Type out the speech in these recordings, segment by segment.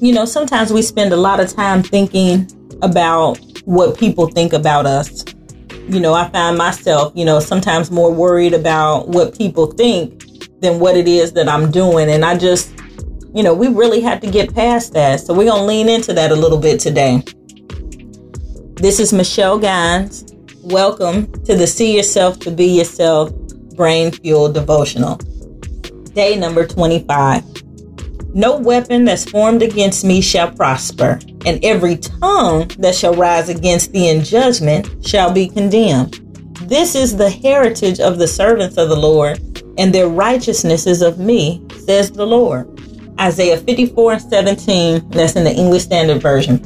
you know, sometimes we spend a lot of time thinking about what people think about us. You know, I find myself, you know, sometimes more worried about what people think than what it is that I'm doing. And I just, you know, we really have to get past that. So we're going to lean into that a little bit today. This is Michelle Gines. Welcome to the See Yourself to Be Yourself Brain Fuel Devotional. Day number 25. No weapon that's formed against me shall prosper, and every tongue that shall rise against thee in judgment shall be condemned. This is the heritage of the servants of the Lord, and their righteousness is of me, says the Lord. Isaiah 54 and 17, that's in the English Standard Version.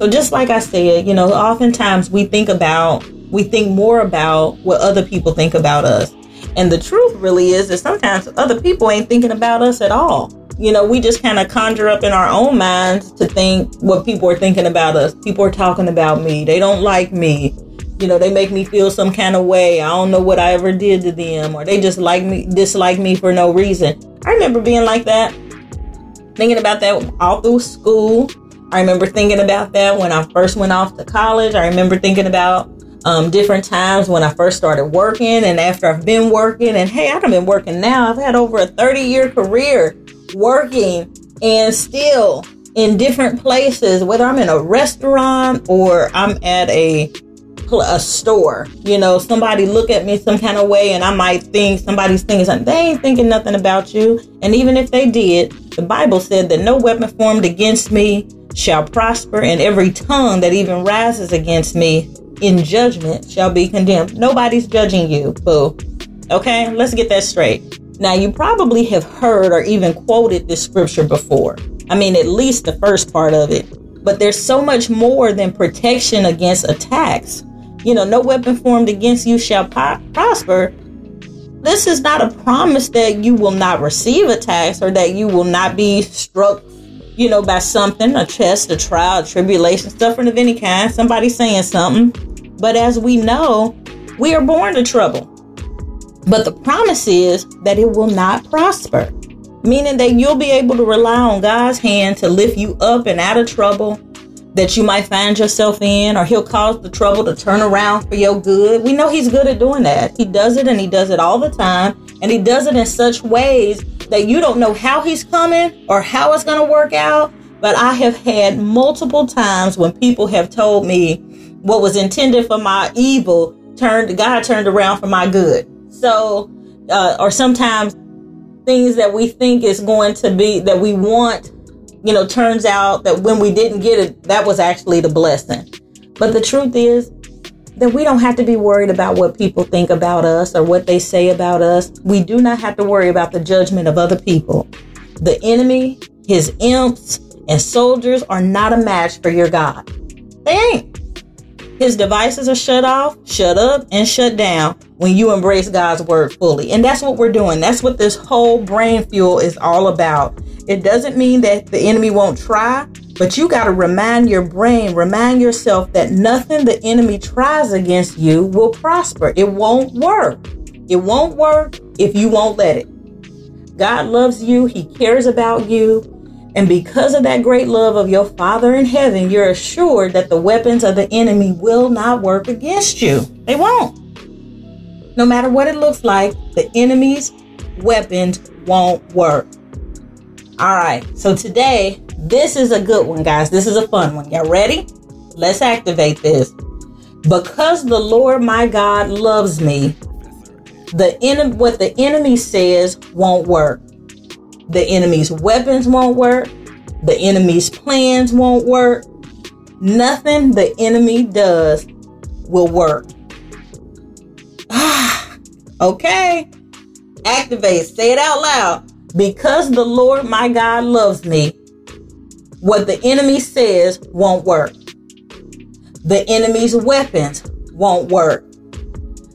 So, just like I said, you know, oftentimes we think about, we think more about what other people think about us. And the truth really is that sometimes other people ain't thinking about us at all. You know, we just kind of conjure up in our own minds to think what people are thinking about us. People are talking about me. They don't like me. You know, they make me feel some kind of way. I don't know what I ever did to them, or they just like me, dislike me for no reason. I remember being like that, thinking about that all through school. I remember thinking about that when I first went off to college. I remember thinking about um, different times when I first started working and after I've been working. And hey, I've been working now. I've had over a 30 year career working and still in different places, whether I'm in a restaurant or I'm at a a store. You know, somebody look at me some kind of way and I might think somebody's thinking something. They ain't thinking nothing about you. And even if they did, the Bible said that no weapon formed against me shall prosper, and every tongue that even rises against me in judgment shall be condemned. Nobody's judging you, boo. Okay, let's get that straight. Now, you probably have heard or even quoted this scripture before. I mean, at least the first part of it. But there's so much more than protection against attacks. You know, no weapon formed against you shall po- prosper. This is not a promise that you will not receive attacks or that you will not be struck you know, by something, a test, a trial, a tribulation, suffering of any kind, somebody saying something. But as we know, we are born to trouble. But the promise is that it will not prosper, meaning that you'll be able to rely on God's hand to lift you up and out of trouble that you might find yourself in, or He'll cause the trouble to turn around for your good. We know He's good at doing that. He does it and He does it all the time, and He does it in such ways that you don't know how he's coming or how it's going to work out. But I have had multiple times when people have told me what was intended for my evil turned God turned around for my good. So, uh, or sometimes things that we think is going to be that we want, you know, turns out that when we didn't get it, that was actually the blessing. But the truth is, that we don't have to be worried about what people think about us or what they say about us. We do not have to worry about the judgment of other people. The enemy, his imps, and soldiers are not a match for your God. They ain't. His devices are shut off, shut up, and shut down when you embrace God's word fully. And that's what we're doing. That's what this whole brain fuel is all about. It doesn't mean that the enemy won't try, but you got to remind your brain, remind yourself that nothing the enemy tries against you will prosper. It won't work. It won't work if you won't let it. God loves you, He cares about you. And because of that great love of your Father in heaven, you're assured that the weapons of the enemy will not work against you. They won't. No matter what it looks like, the enemy's weapons won't work. All right, so today this is a good one, guys. This is a fun one. Y'all ready? Let's activate this. Because the Lord my God loves me, the en- what the enemy says won't work. The enemy's weapons won't work. The enemy's plans won't work. Nothing the enemy does will work. okay. Activate. Say it out loud. Because the Lord my God loves me, what the enemy says won't work. The enemy's weapons won't work.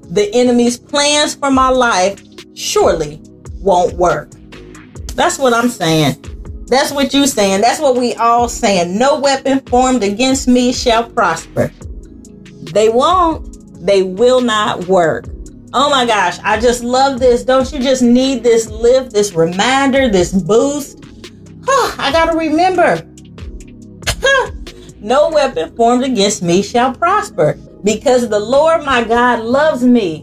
The enemy's plans for my life surely won't work. That's what I'm saying. That's what you saying. That's what we all saying. No weapon formed against me shall prosper. They won't. They will not work. Oh my gosh, I just love this. Don't you just need this lift, this reminder, this boost? I gotta remember. no weapon formed against me shall prosper because the Lord my God loves me.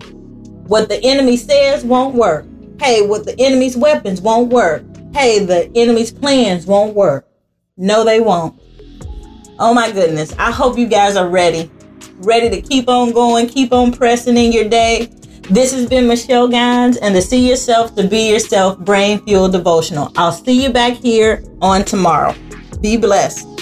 What the enemy says won't work. Hey, what the enemy's weapons won't work. Hey, the enemy's plans won't work. No, they won't. Oh my goodness. I hope you guys are ready. Ready to keep on going, keep on pressing in your day. This has been Michelle Gines and the See Yourself to Be Yourself Brain Fuel Devotional. I'll see you back here on tomorrow. Be blessed.